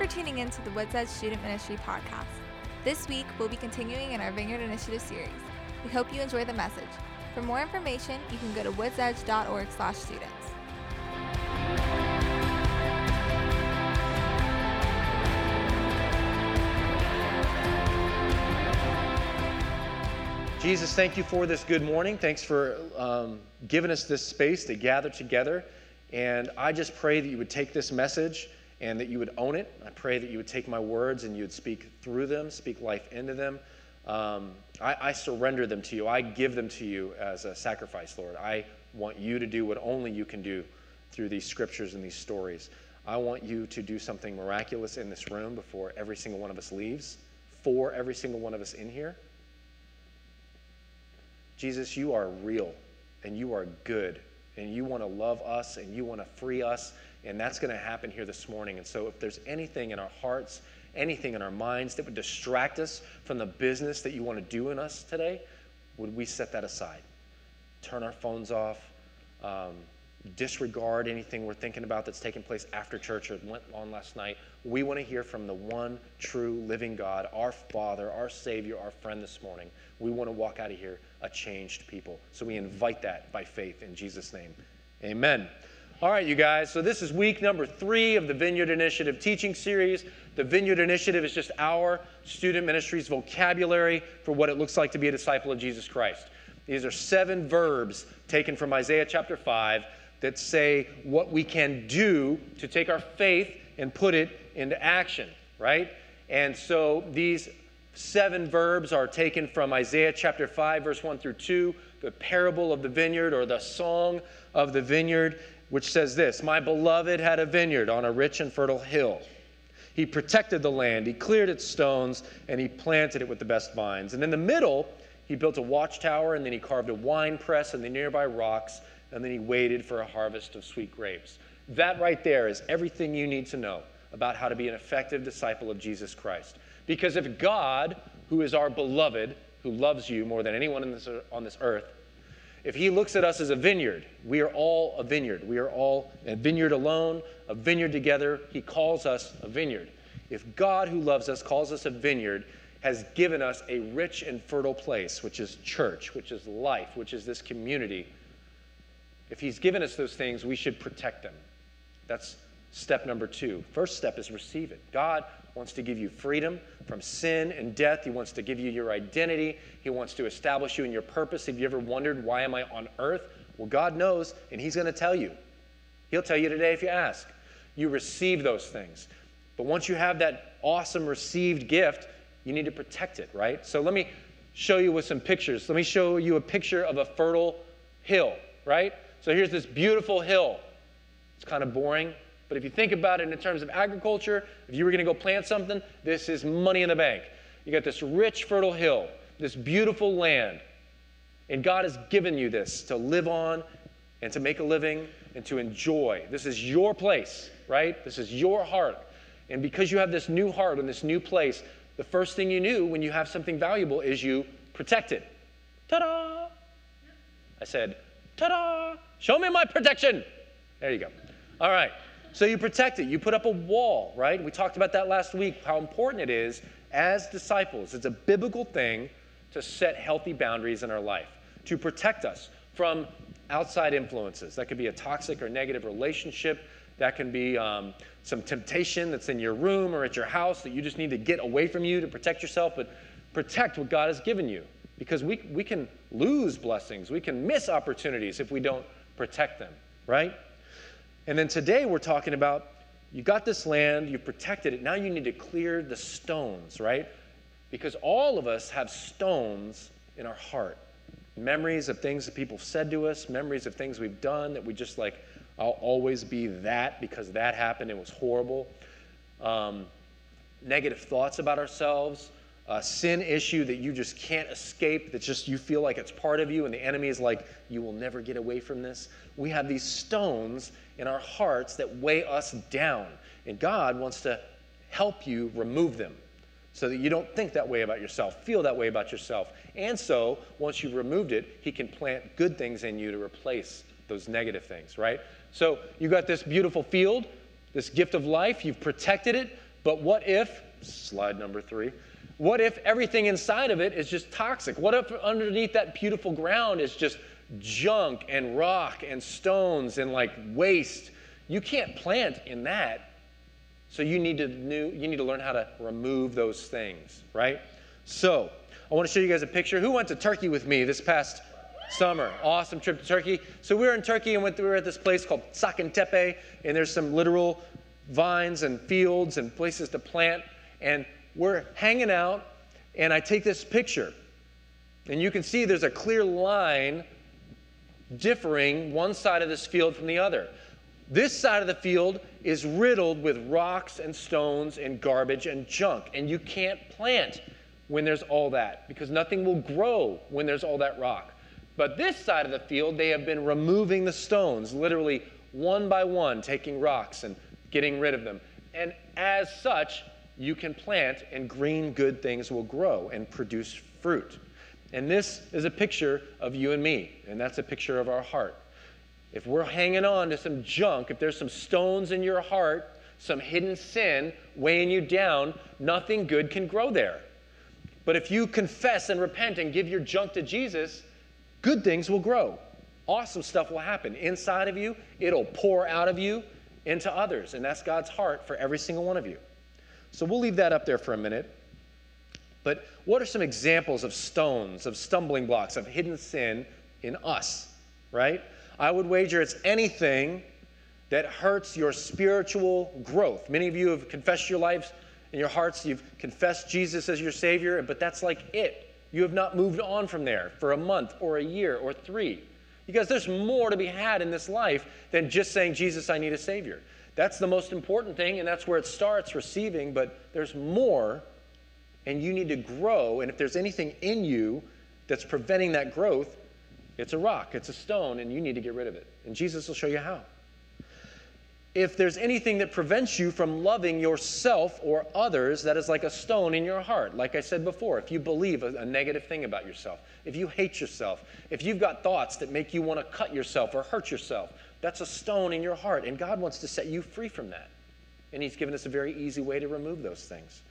for tuning in to the Woods Edge Student Ministry podcast. This week, we'll be continuing in our Vineyard Initiative series. We hope you enjoy the message. For more information, you can go to woodsedge.org/students. Jesus, thank you for this good morning. Thanks for um, giving us this space to gather together. And I just pray that you would take this message and that you would own it. I pray that you would take my words and you would speak through them, speak life into them. Um, I, I surrender them to you. I give them to you as a sacrifice, Lord. I want you to do what only you can do through these scriptures and these stories. I want you to do something miraculous in this room before every single one of us leaves, for every single one of us in here. Jesus, you are real and you are good and you want to love us and you want to free us. And that's going to happen here this morning. And so, if there's anything in our hearts, anything in our minds that would distract us from the business that you want to do in us today, would we set that aside? Turn our phones off, um, disregard anything we're thinking about that's taking place after church or went on last night. We want to hear from the one true living God, our Father, our Savior, our friend this morning. We want to walk out of here a changed people. So we invite that by faith in Jesus' name. Amen. All right, you guys. So this is week number three of the Vineyard Initiative teaching series. The Vineyard Initiative is just our student ministry's vocabulary for what it looks like to be a disciple of Jesus Christ. These are seven verbs taken from Isaiah chapter 5 that say what we can do to take our faith and put it into action, right? And so these seven verbs are taken from Isaiah chapter 5, verse 1 through 2, the parable of the vineyard or the song of the vineyard, which says this My beloved had a vineyard on a rich and fertile hill. He protected the land, he cleared its stones, and he planted it with the best vines. And in the middle, he built a watchtower, and then he carved a wine press in the nearby rocks, and then he waited for a harvest of sweet grapes. That right there is everything you need to know about how to be an effective disciple of Jesus Christ. Because if God, who is our beloved, who loves you more than anyone this, on this earth, if he looks at us as a vineyard, we are all a vineyard. We are all a vineyard alone, a vineyard together. He calls us a vineyard. If God, who loves us, calls us a vineyard, has given us a rich and fertile place, which is church, which is life, which is this community, if he's given us those things, we should protect them. That's step number two. First step is receive it. God wants to give you freedom from sin and death. He wants to give you your identity. He wants to establish you in your purpose. Have you ever wondered, why am I on earth? Well, God knows, and He's going to tell you. He'll tell you today if you ask. You receive those things. But once you have that awesome received gift, you need to protect it, right? So let me show you with some pictures. Let me show you a picture of a fertile hill, right? So here's this beautiful hill. It's kind of boring, but if you think about it in terms of agriculture, if you were going to go plant something, this is money in the bank. You got this rich, fertile hill, this beautiful land. And God has given you this to live on and to make a living and to enjoy. This is your place, right? This is your heart. And because you have this new heart and this new place, the first thing you knew when you have something valuable is you protect it. Ta da! I said, ta da! Show me my protection. There you go. All right. So you protect it. You put up a wall, right? We talked about that last week, how important it is as disciples. It's a biblical thing to set healthy boundaries in our life, to protect us from outside influences. That could be a toxic or negative relationship. That can be um, some temptation that's in your room or at your house that you just need to get away from you to protect yourself. But protect what God has given you because we, we can lose blessings. We can miss opportunities if we don't protect them, right? And then today we're talking about you got this land, you protected it, now you need to clear the stones, right? Because all of us have stones in our heart. Memories of things that people said to us, memories of things we've done that we just like, I'll always be that because that happened, it was horrible. Um, negative thoughts about ourselves, a sin issue that you just can't escape, that just you feel like it's part of you, and the enemy is like, you will never get away from this. We have these stones in our hearts that weigh us down, and God wants to help you remove them so that you don't think that way about yourself, feel that way about yourself. And so, once you've removed it, He can plant good things in you to replace those negative things, right? So, you got this beautiful field, this gift of life, you've protected it, But what if, slide number three, what if everything inside of it is just toxic? What if underneath that beautiful ground is just junk and rock and stones and like waste? You can't plant in that. So you need to new, you need to learn how to remove those things, right? So I want to show you guys a picture. Who went to Turkey with me this past summer? Awesome trip to Turkey. So we were in Turkey and went, we were at this place called Sakintepe, and there's some literal vines and fields and places to plant. And we're hanging out, and I take this picture. And you can see there's a clear line differing one side of this field from the other. This side of the field is riddled with rocks and stones and garbage and junk, and you can't plant when there's all that because nothing will grow when there's all that rock. But this side of the field, they have been removing the stones, literally one by one, taking rocks and getting rid of them. And as such, you can plant and green good things will grow and produce fruit. And this is a picture of you and me, and that's a picture of our heart. If we're hanging on to some junk, if there's some stones in your heart, some hidden sin weighing you down, nothing good can grow there. But if you confess and repent and give your junk to Jesus, good things will grow. Awesome stuff will happen inside of you, it'll pour out of you into others. And that's God's heart for every single one of you. So we'll leave that up there for a minute. But what are some examples of stones, of stumbling blocks, of hidden sin in us, right? I would wager it's anything that hurts your spiritual growth. Many of you have confessed your lives in your hearts, you've confessed Jesus as your Savior, but that's like it. You have not moved on from there for a month or a year or three. Because there's more to be had in this life than just saying, Jesus, I need a Savior. That's the most important thing, and that's where it starts receiving, but there's more, and you need to grow. And if there's anything in you that's preventing that growth, it's a rock, it's a stone, and you need to get rid of it. And Jesus will show you how. If there's anything that prevents you from loving yourself or others, that is like a stone in your heart. Like I said before, if you believe a, a negative thing about yourself, if you hate yourself, if you've got thoughts that make you want to cut yourself or hurt yourself, that's a stone in your heart, and God wants to set you free from that. And He's given us a very easy way to remove those things.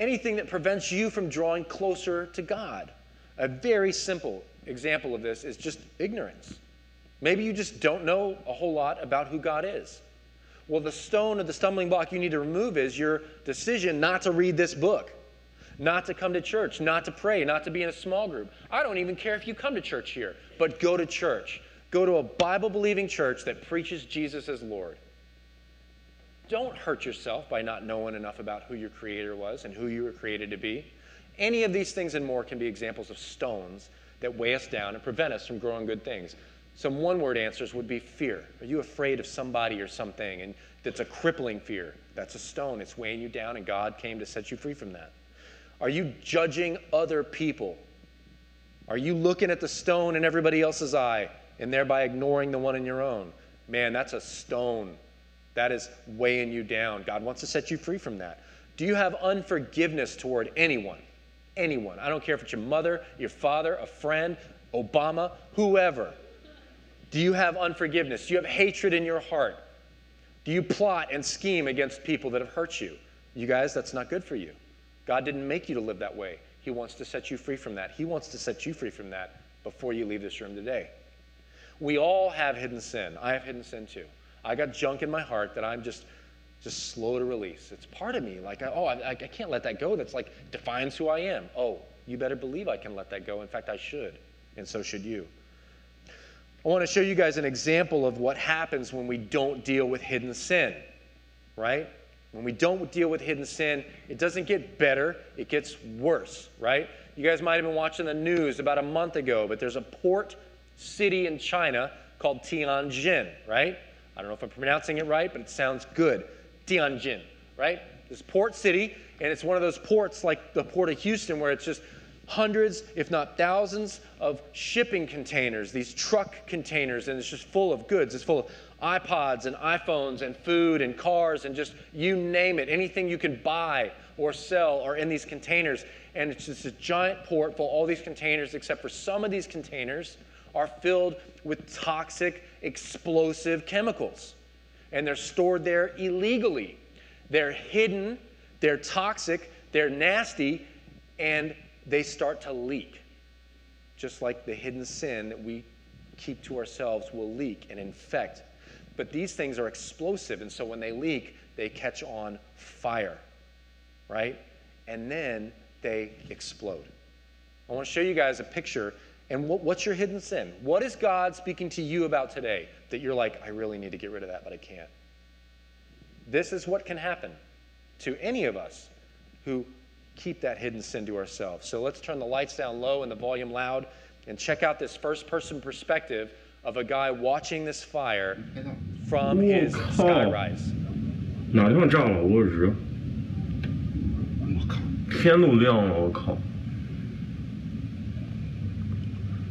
Anything that prevents you from drawing closer to God. A very simple example of this is just ignorance. Maybe you just don't know a whole lot about who God is. Well, the stone of the stumbling block you need to remove is your decision not to read this book, not to come to church, not to pray, not to be in a small group. I don't even care if you come to church here, but go to church. Go to a Bible believing church that preaches Jesus as Lord. Don't hurt yourself by not knowing enough about who your Creator was and who you were created to be. Any of these things and more can be examples of stones that weigh us down and prevent us from growing good things. Some one word answers would be fear. Are you afraid of somebody or something? And that's a crippling fear. That's a stone. It's weighing you down, and God came to set you free from that. Are you judging other people? Are you looking at the stone in everybody else's eye and thereby ignoring the one in your own. Man, that's a stone. That is weighing you down. God wants to set you free from that. Do you have unforgiveness toward anyone? Anyone. I don't care if it's your mother, your father, a friend, Obama, whoever. Do you have unforgiveness? Do you have hatred in your heart? Do you plot and scheme against people that have hurt you? You guys, that's not good for you. God didn't make you to live that way. He wants to set you free from that. He wants to set you free from that before you leave this room today. We all have hidden sin. I have hidden sin too. I got junk in my heart that I'm just just slow to release. It's part of me. Like, oh, I, I can't let that go. That's like defines who I am. Oh, you better believe I can let that go. In fact, I should, and so should you. I want to show you guys an example of what happens when we don't deal with hidden sin, right? When we don't deal with hidden sin, it doesn't get better, it gets worse, right? You guys might have been watching the news about a month ago, but there's a port city in China called Tianjin, right? I don't know if I'm pronouncing it right, but it sounds good. Tianjin, right? This port city, and it's one of those ports like the port of Houston where it's just hundreds, if not thousands, of shipping containers, these truck containers, and it's just full of goods. It's full of iPods and iPhones and food and cars and just you name it. Anything you can buy or sell are in these containers. And it's just a giant port full of all these containers, except for some of these containers are filled with toxic, explosive chemicals. And they're stored there illegally. They're hidden, they're toxic, they're nasty, and they start to leak. Just like the hidden sin that we keep to ourselves will leak and infect. But these things are explosive, and so when they leak, they catch on fire, right? And then they explode. I want to show you guys a picture. And what, what's your hidden sin? What is God speaking to you about today that you're like, I really need to get rid of that, but I can't? This is what can happen to any of us who keep that hidden sin to ourselves. So let's turn the lights down low and the volume loud and check out this first person perspective of a guy watching this fire from his skyrise. 哪地方炸了？我日！我靠！天都亮了，我靠！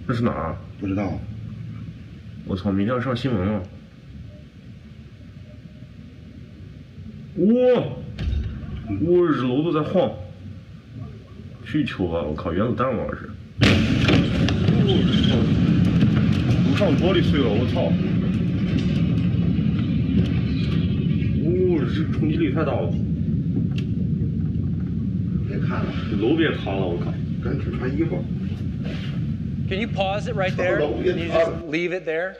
这是哪儿？不知道，我操！明天要上新闻了。哇！我日，楼都在晃。去球啊！我靠，原子弹吗？这是。我操！楼上玻璃碎了，我操！哦，这冲击力太大了，别看了，楼别塌了，我靠！赶紧穿衣服。Can you pause it right there? Can you just leave it there?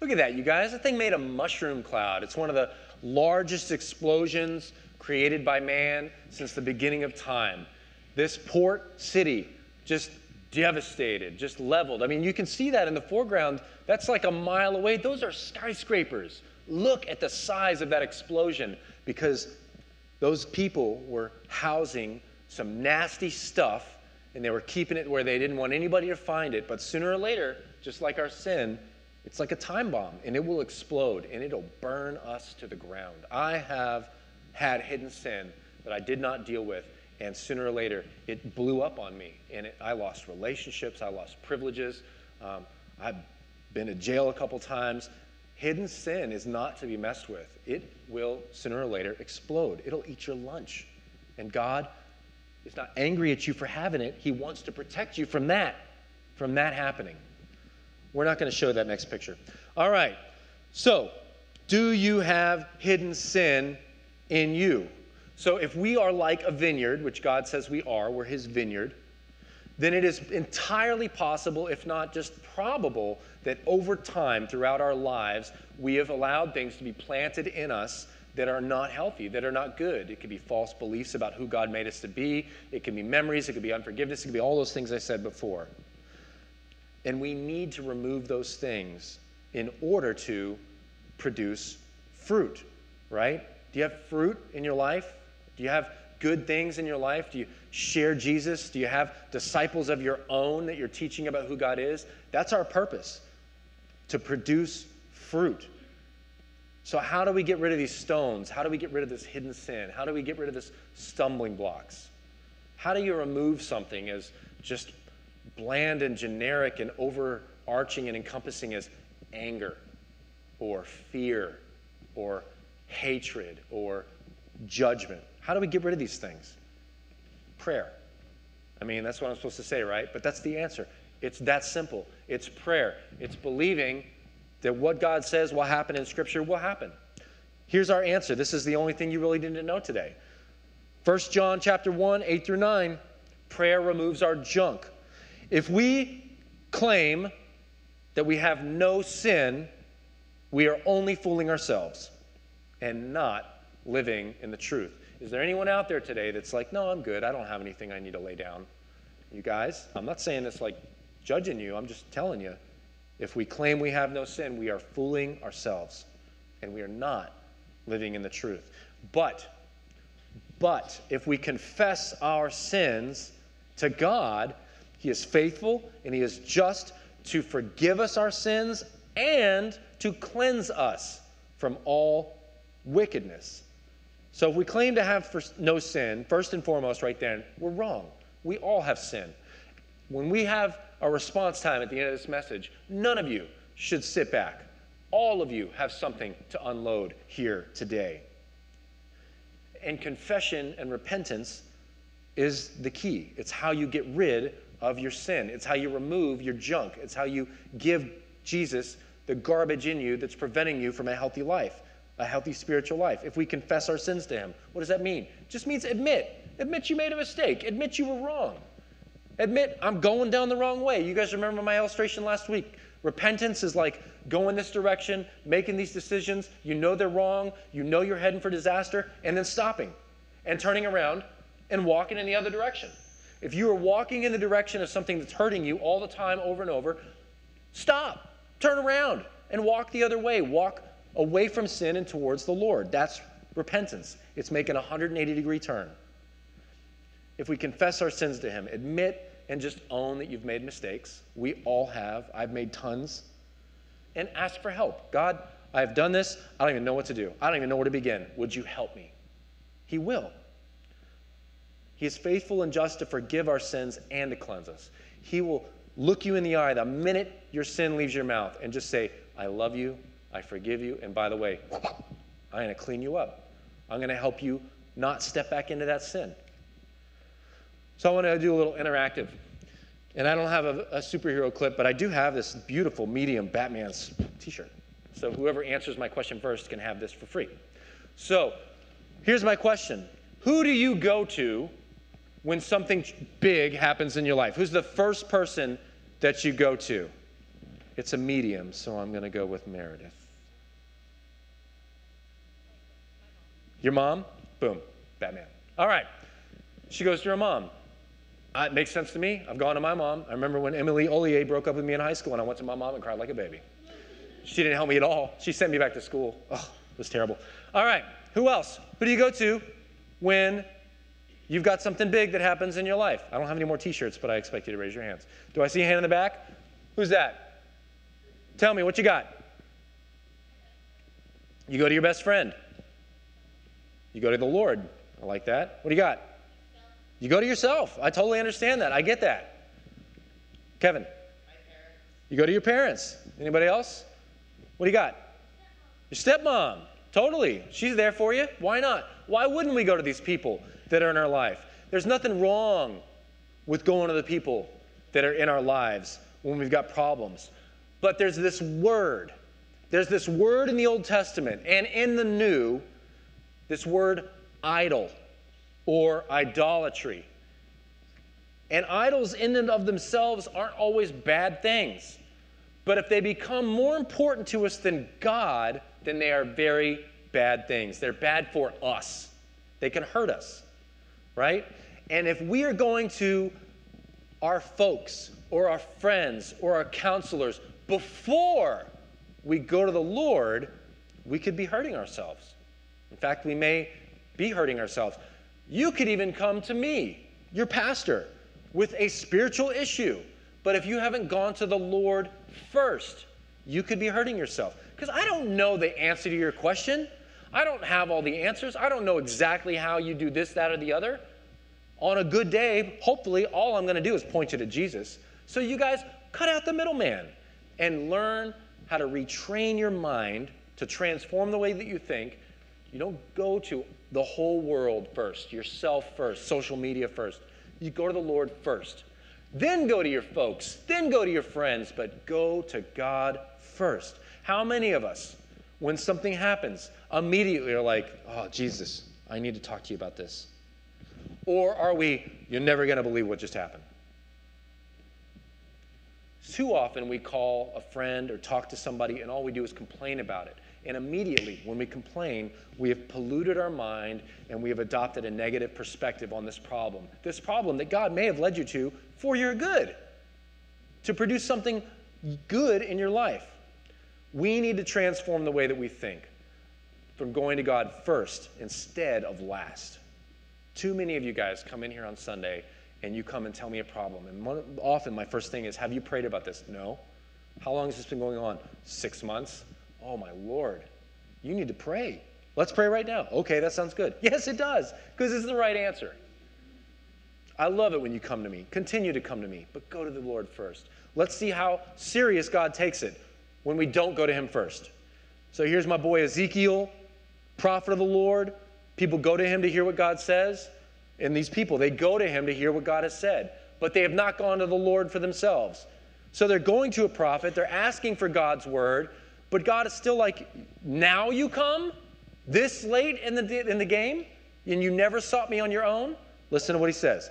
Look at that, you guys. The thing made a mushroom cloud. It's one of the largest explosions created by man since the beginning of time. This port city just devastated, just leveled. I mean, you can see that in the foreground. That's like a mile away. Those are skyscrapers. Look at the size of that explosion because those people were housing some nasty stuff and they were keeping it where they didn't want anybody to find it. But sooner or later, just like our sin, it's like a time bomb and it will explode and it'll burn us to the ground. I have had hidden sin that I did not deal with, and sooner or later, it blew up on me. And it, I lost relationships, I lost privileges. Um, I've been to jail a couple times. Hidden sin is not to be messed with. It will sooner or later explode. It'll eat your lunch. And God is not angry at you for having it. He wants to protect you from that, from that happening. We're not going to show that next picture. All right. So, do you have hidden sin in you? So, if we are like a vineyard, which God says we are, we're his vineyard, then it is entirely possible, if not just probable, that over time throughout our lives, we have allowed things to be planted in us that are not healthy, that are not good. It could be false beliefs about who God made us to be, it could be memories, it could be unforgiveness, it could be all those things I said before. And we need to remove those things in order to produce fruit, right? Do you have fruit in your life? Do you have good things in your life? Do you share Jesus? Do you have disciples of your own that you're teaching about who God is? That's our purpose to produce fruit. So, how do we get rid of these stones? How do we get rid of this hidden sin? How do we get rid of this stumbling blocks? How do you remove something as just bland and generic and overarching and encompassing as anger or fear or hatred or judgment? How do we get rid of these things? Prayer. I mean, that's what I'm supposed to say, right? But that's the answer. It's that simple. It's prayer. It's believing that what God says will happen in Scripture will happen. Here's our answer. This is the only thing you really need to know today. 1 John chapter 1, 8 through 9, prayer removes our junk. If we claim that we have no sin, we are only fooling ourselves and not living in the truth. Is there anyone out there today that's like, no, I'm good. I don't have anything I need to lay down? You guys, I'm not saying this like judging you. I'm just telling you. If we claim we have no sin, we are fooling ourselves and we are not living in the truth. But, but if we confess our sins to God, He is faithful and He is just to forgive us our sins and to cleanse us from all wickedness. So if we claim to have no sin, first and foremost, right then, we're wrong. We all have sin. When we have a response time at the end of this message, none of you should sit back. All of you have something to unload here today. And confession and repentance is the key. It's how you get rid of your sin, it's how you remove your junk, it's how you give Jesus the garbage in you that's preventing you from a healthy life. a healthy spiritual life. If we confess our sins to Him, what does that mean? It just means admit. Admit you made a mistake. Admit you were wrong. Admit I'm going down the wrong way. You guys remember my illustration last week? Repentance is like going this direction, making these decisions. You know they're wrong. You know you're heading for disaster, and then stopping and turning around and walking in the other direction. If you are walking in the direction of something that's hurting you all the time, over and over, stop, turn around, and walk the other way. Walk away from sin and towards the Lord. That's repentance. It's making a 180 degree turn. If we confess our sins to Him, admit and just own that you've made mistakes. We all have. I've made tons. And ask for help. God, I have done this. I don't even know what to do. I don't even know where to begin. Would you help me? He will. He is faithful and just to forgive our sins and to cleanse us. He will look you in the eye the minute your sin leaves your mouth and just say, I love you, I forgive you, and by the way, I'm going to clean you up. I'm going to help you not step back into that sin. So I want to do a little interactive. And I don't have a, a superhero clip, but I do have this beautiful medium Batman's t shirt. So whoever answers my question first can have this for free. So here's my question Who do you go to when something big happens in your life? Who's the first person that you go to? It's a medium, so I'm going to go with Meredith. Your mom? Boom, Batman. All right. She goes to her mom. Uh, it makes sense to me. I've gone to my mom. I remember when Emily Ollier broke up with me in high school, and I went to my mom and cried like a baby. She didn't help me at all. She sent me back to school. Oh, it was terrible. All right, who else? Who do you go to when you've got something big that happens in your life? I don't have any more t shirts, but I expect you to raise your hands. Do I see a hand in the back? Who's that? Tell me, what you got? You go to your best friend. You go to the Lord. I like that. What do you got? You go to yourself. I totally understand that. I get that. Kevin. You go to your parents. Anybody else? What do you got? Your stepmom. Totally. She's there for you. Why not? Why wouldn't we go to these people that are in our life? There's nothing wrong with going to the people that are in our lives when we've got problems. But there's this word. There's this word in the Old Testament and in the New, this word idol or idolatry. And idols, in and of themselves, aren't always bad things. But if they become more important to us than God, then they are very bad things. They're bad for us, they can hurt us, right? And if we are going to our folks or our friends or our counselors before we go to the Lord, we could be hurting ourselves. In fact, we may be hurting ourselves. You could even come to me, your pastor, with a spiritual issue. But if you haven't gone to the Lord first, you could be hurting yourself. Because I don't know the answer to your question. I don't have all the answers. I don't know exactly how you do this, that, or the other. On a good day, hopefully, all I'm going to do is point you to Jesus. So, you guys, cut out the middleman and learn how to retrain your mind to transform the way that you think. You don't go to the whole world first, yourself first, social media first. You go to the Lord first. Then go to your folks, then go to your friends, but go to God first. How many of us, when something happens, immediately are like, oh, Jesus, I need to talk to you about this? Or are we, you're never going to believe what just happened? Too often we call a friend or talk to somebody and all we do is complain about it. And immediately, when we complain, we have polluted our mind and we have adopted a negative perspective on this problem. This problem that God may have led you to for your good, to produce something good in your life. We need to transform the way that we think from going to God first instead of last. Too many of you guys come in here on Sunday and you come and tell me a problem. And one, often my first thing is, Have you prayed about this? No. How long has this been going on? Six months. Oh, my Lord, you need to pray. Let's pray right now. Okay, that sounds good. Yes, it does, because it's the right answer. I love it when you come to me. Continue to come to me, but go to the Lord first. Let's see how serious God takes it when we don't go to Him first. So here's my boy Ezekiel, prophet of the Lord. People go to him to hear what God says. And these people, they go to him to hear what God has said, but they have not gone to the Lord for themselves. So they're going to a prophet, they're asking for God's word, but God is still like, now you come? This late in the, in the game, and you never sought me on your own? Listen to what he says.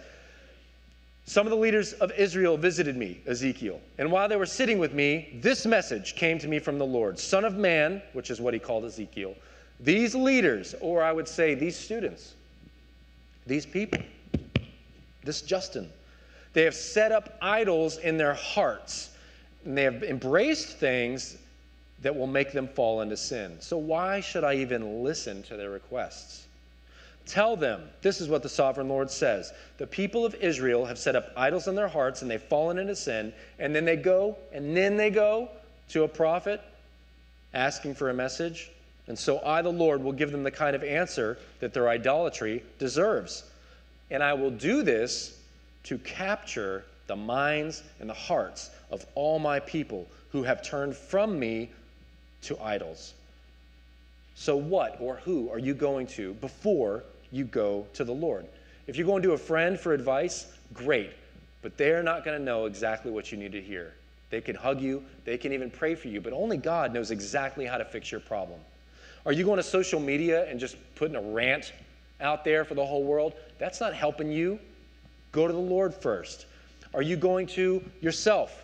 Some of the leaders of Israel visited me, Ezekiel, and while they were sitting with me, this message came to me from the Lord Son of man, which is what he called Ezekiel, these leaders, or I would say these students, these people, this Justin, they have set up idols in their hearts, and they have embraced things that will make them fall into sin. So, why should I even listen to their requests? Tell them, this is what the sovereign Lord says. The people of Israel have set up idols in their hearts and they've fallen into sin, and then they go, and then they go to a prophet asking for a message. And so I, the Lord, will give them the kind of answer that their idolatry deserves. And I will do this to capture the minds and the hearts of all my people who have turned from me to idols. So, what or who are you going to before you go to the Lord. If you're going to a friend for advice, great, but they're not going to know exactly what you need to hear. They can hug you, they can even pray for you, but only God knows exactly how to fix your problem. Are you going to social media and just putting a rant out there for the whole world? That's not helping you. Go to the Lord first. Are you going to yourself?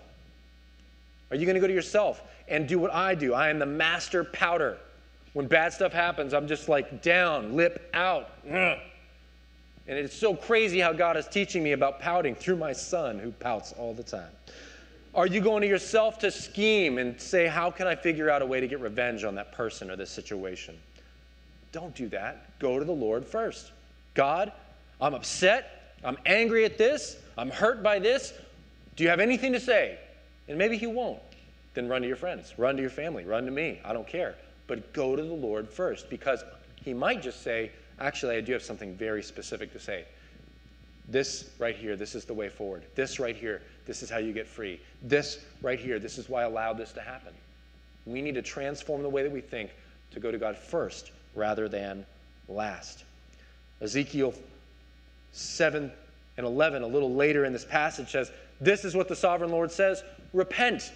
Are you going to go to yourself and do what I do? I am the master pouter. When bad stuff happens, I'm just like down, lip out. And it's so crazy how God is teaching me about pouting through my son who pouts all the time. Are you going to yourself to scheme and say, How can I figure out a way to get revenge on that person or this situation? Don't do that. Go to the Lord first. God, I'm upset. I'm angry at this. I'm hurt by this. Do you have anything to say? And maybe He won't. Then run to your friends, run to your family, run to me. I don't care but go to the Lord first because he might just say, Actually, I do have something very specific to say. This right here, this is the way forward. This right here, this is how you get free. This right here, this is why I allowed this to happen. We need to transform the way that we think to go to God first rather than last. Ezekiel 7 and 11, a little later in this passage, says, This is what the sovereign Lord says repent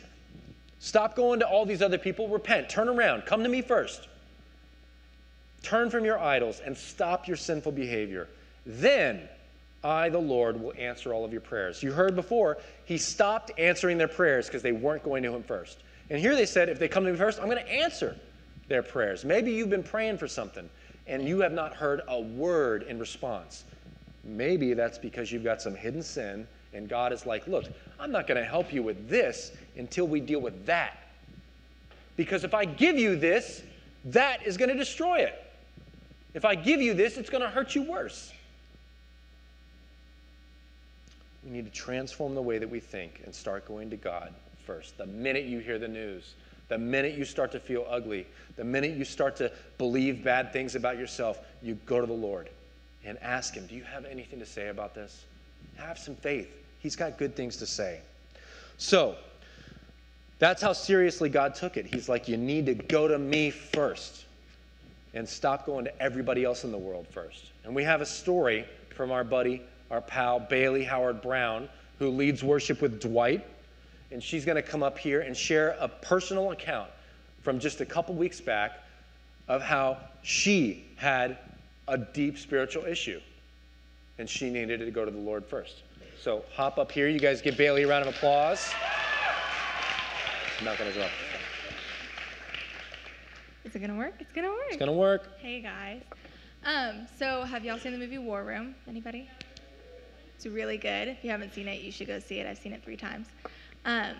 Stop going to all these other people. Repent. Turn around. Come to me first. Turn from your idols and stop your sinful behavior. Then I, the Lord, will answer all of your prayers. You heard before, he stopped answering their prayers because they weren't going to him first. And here they said, if they come to me first, I'm going to answer their prayers. Maybe you've been praying for something and you have not heard a word in response. Maybe that's because you've got some hidden sin and God is like, look, I'm not going to help you with this until we deal with that. Because if I give you this, that is going to destroy it. If I give you this, it's going to hurt you worse. We need to transform the way that we think and start going to God first. The minute you hear the news, the minute you start to feel ugly, the minute you start to believe bad things about yourself, you go to the Lord and ask Him, Do you have anything to say about this? Have some faith. He's got good things to say. So, that's how seriously God took it. He's like, You need to go to me first and stop going to everybody else in the world first. And we have a story from our buddy, our pal, Bailey Howard Brown, who leads worship with Dwight. And she's going to come up here and share a personal account from just a couple weeks back of how she had a deep spiritual issue and she needed to go to the Lord first. So hop up here. You guys give Bailey a round of applause. I'm not going to drop. Is it going to work? It's going to work. It's going to work. Hey, guys. Um, so have y'all seen the movie War Room? Anybody? It's really good. If you haven't seen it, you should go see it. I've seen it three times. Um,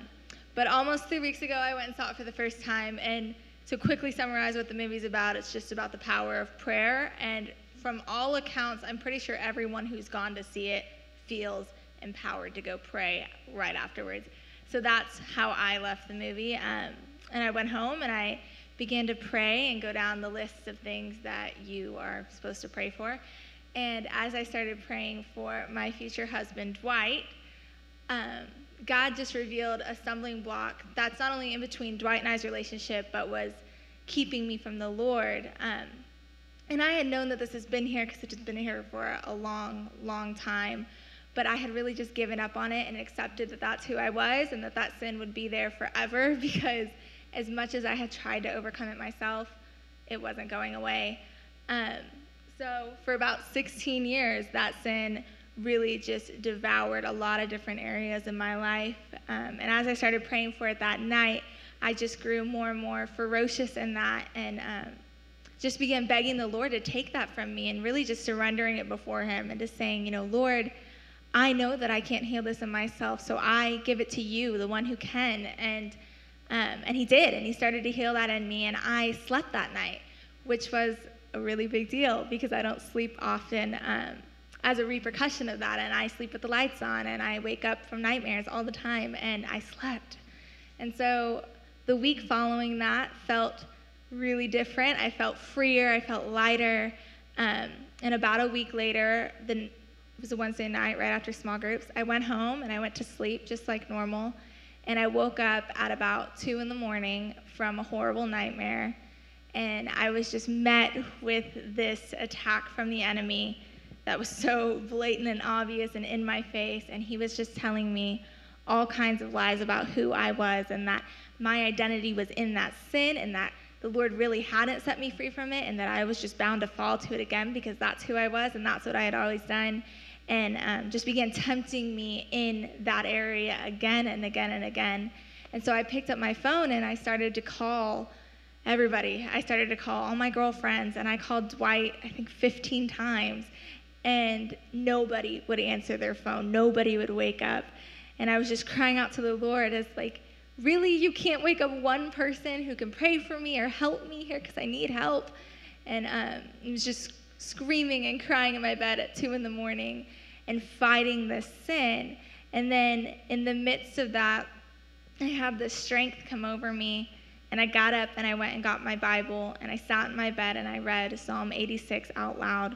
but almost three weeks ago, I went and saw it for the first time. And to quickly summarize what the movie's about, it's just about the power of prayer. And from all accounts, I'm pretty sure everyone who's gone to see it feels empowered to go pray right afterwards. So that's how I left the movie. Um, and I went home and I began to pray and go down the list of things that you are supposed to pray for. And as I started praying for my future husband, Dwight, um, God just revealed a stumbling block that's not only in between Dwight and I's relationship, but was keeping me from the Lord. Um, and I had known that this has been here because it's been here for a long, long time but I had really just given up on it and accepted that that's who I was and that that sin would be there forever because as much as I had tried to overcome it myself, it wasn't going away. Um, so for about 16 years, that sin really just devoured a lot of different areas in my life. Um, and as I started praying for it that night, I just grew more and more ferocious in that and um, just began begging the Lord to take that from me and really just surrendering it before Him and just saying, you know, Lord, I know that I can't heal this in myself, so I give it to you, the one who can. And um, and He did, and He started to heal that in me, and I slept that night, which was a really big deal because I don't sleep often. Um, as a repercussion of that, and I sleep with the lights on, and I wake up from nightmares all the time, and I slept. And so the week following that felt really different. I felt freer, I felt lighter. Um, and about a week later, the, it was a Wednesday night right after small groups, I went home and I went to sleep just like normal. And I woke up at about 2 in the morning from a horrible nightmare. And I was just met with this attack from the enemy that was so blatant and obvious and in my face. And he was just telling me all kinds of lies about who I was and that my identity was in that sin and that the Lord really hadn't set me free from it and that I was just bound to fall to it again because that's who I was and that's what I had always done. And um, just began tempting me in that area again and again and again. And so I picked up my phone and I started to call everybody. I started to call all my girlfriends and I called Dwight, I think 15 times. And nobody would answer their phone. Nobody would wake up. And I was just crying out to the Lord as like, really, you can't wake up one person who can pray for me or help me here because I need help. And um, I was just screaming and crying in my bed at two in the morning and fighting this sin. And then in the midst of that, I had this strength come over me. And I got up and I went and got my Bible and I sat in my bed and I read Psalm 86 out loud,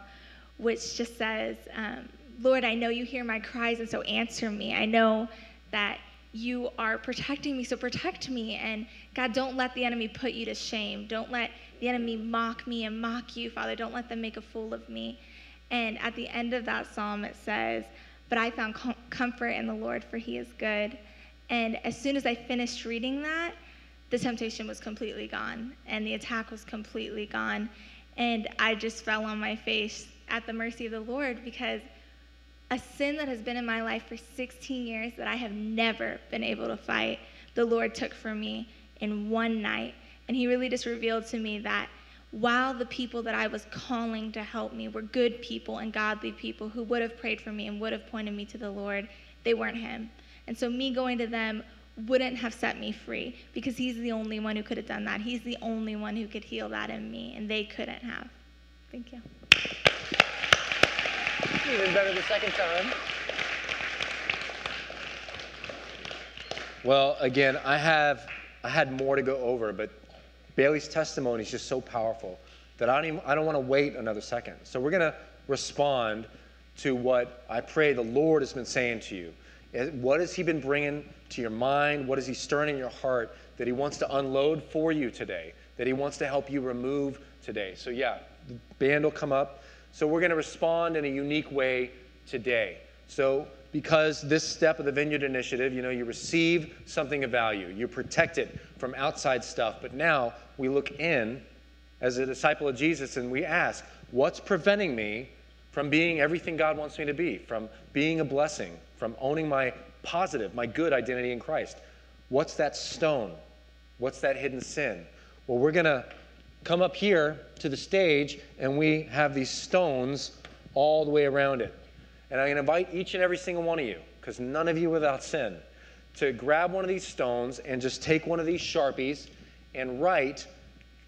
which just says, um, Lord, I know you hear my cries and so answer me. I know that you are protecting me, so protect me. And God, don't let the enemy put you to shame. Don't let the enemy mock me and mock you, Father. Don't let them make a fool of me. And at the end of that psalm, it says, But I found com- comfort in the Lord, for he is good. And as soon as I finished reading that, the temptation was completely gone, and the attack was completely gone. And I just fell on my face at the mercy of the Lord because a sin that has been in my life for 16 years that I have never been able to fight, the Lord took from me in one night. And He really just revealed to me that while the people that I was calling to help me were good people and godly people who would have prayed for me and would have pointed me to the Lord, they weren't Him. And so, me going to them wouldn't have set me free because He's the only one who could have done that. He's the only one who could heal that in me, and they couldn't have. Thank you. Even better the second time. Well, again, I have I had more to go over, but Bailey's testimony is just so powerful that I don't even, I don't want to wait another second. So we're going to respond to what I pray the Lord has been saying to you. What has He been bringing to your mind? What is He stirring in your heart that He wants to unload for you today? That He wants to help you remove today? So yeah, the band will come up. So we're going to respond in a unique way today. So because this step of the Vineyard Initiative, you know, you receive something of value, you protect it from outside stuff, but now we look in as a disciple of Jesus and we ask, what's preventing me from being everything God wants me to be, from being a blessing, from owning my positive, my good identity in Christ? What's that stone? What's that hidden sin? Well, we're going to come up here to the stage and we have these stones all the way around it. And I'm going to invite each and every single one of you, because none of you without sin, to grab one of these stones and just take one of these Sharpies and write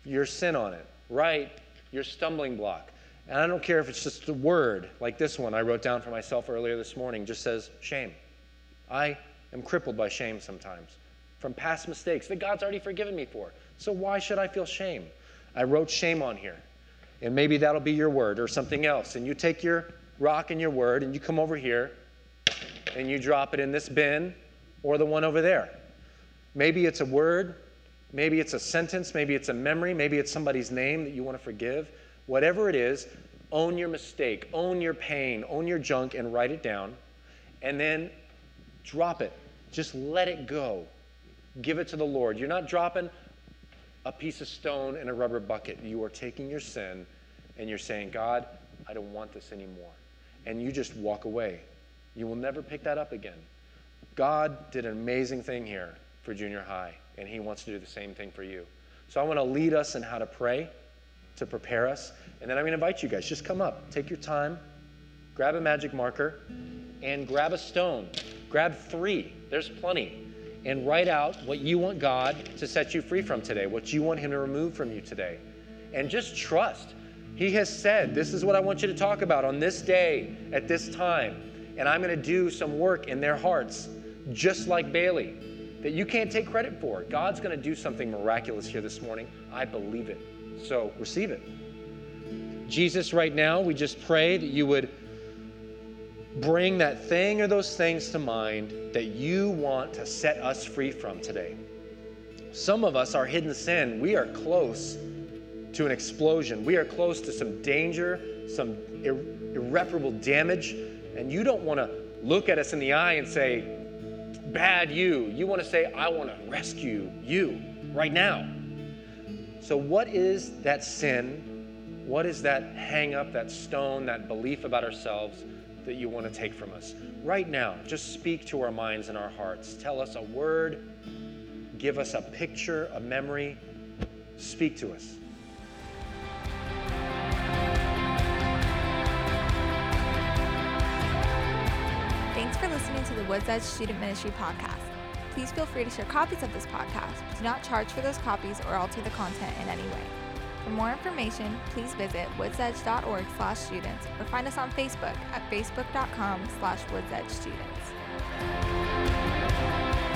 your sin on it. Write your stumbling block. And I don't care if it's just a word, like this one I wrote down for myself earlier this morning, just says shame. I am crippled by shame sometimes from past mistakes that God's already forgiven me for. So why should I feel shame? I wrote shame on here. And maybe that'll be your word or something else. And you take your rock and your word and you come over here and you drop it in this bin or the one over there. Maybe it's a word, maybe it's a sentence, maybe it's a memory, maybe it's somebody's name that you want to forgive. Whatever it is, own your mistake, own your pain, own your junk, and write it down. And then drop it. Just let it go. Give it to the Lord. You're not dropping a piece of stone in a rubber bucket. You are taking your sin and you're saying, God, I don't want this anymore. And you just walk away. You will never pick that up again. God did an amazing thing here for junior high, and He wants to do the same thing for you. So I want to lead us in how to pray to prepare us. And then I'm going to invite you guys, just come up, take your time, grab a magic marker, and grab a stone. Grab three, there's plenty. And write out what you want God to set you free from today, what you want Him to remove from you today. And just trust. He has said, This is what I want you to talk about on this day, at this time. And I'm going to do some work in their hearts, just like Bailey, that you can't take credit for. God's going to do something miraculous here this morning. I believe it. So receive it. Jesus, right now, we just pray that you would bring that thing or those things to mind that you want to set us free from today. Some of us, our hidden sin, we are close to an explosion. We are close to some danger, some irreparable damage, and you don't want to look at us in the eye and say, bad you. You want to say, I want to rescue you right now. So, what is that sin? What is that hang up, that stone, that belief about ourselves that you want to take from us? Right now, just speak to our minds and our hearts. Tell us a word, give us a picture, a memory. Speak to us. Woods Edge Student Ministry podcast. Please feel free to share copies of this podcast, do not charge for those copies or alter the content in any way. For more information, please visit woodsedge.org slash students or find us on Facebook at facebook.com slash woodsedgestudents.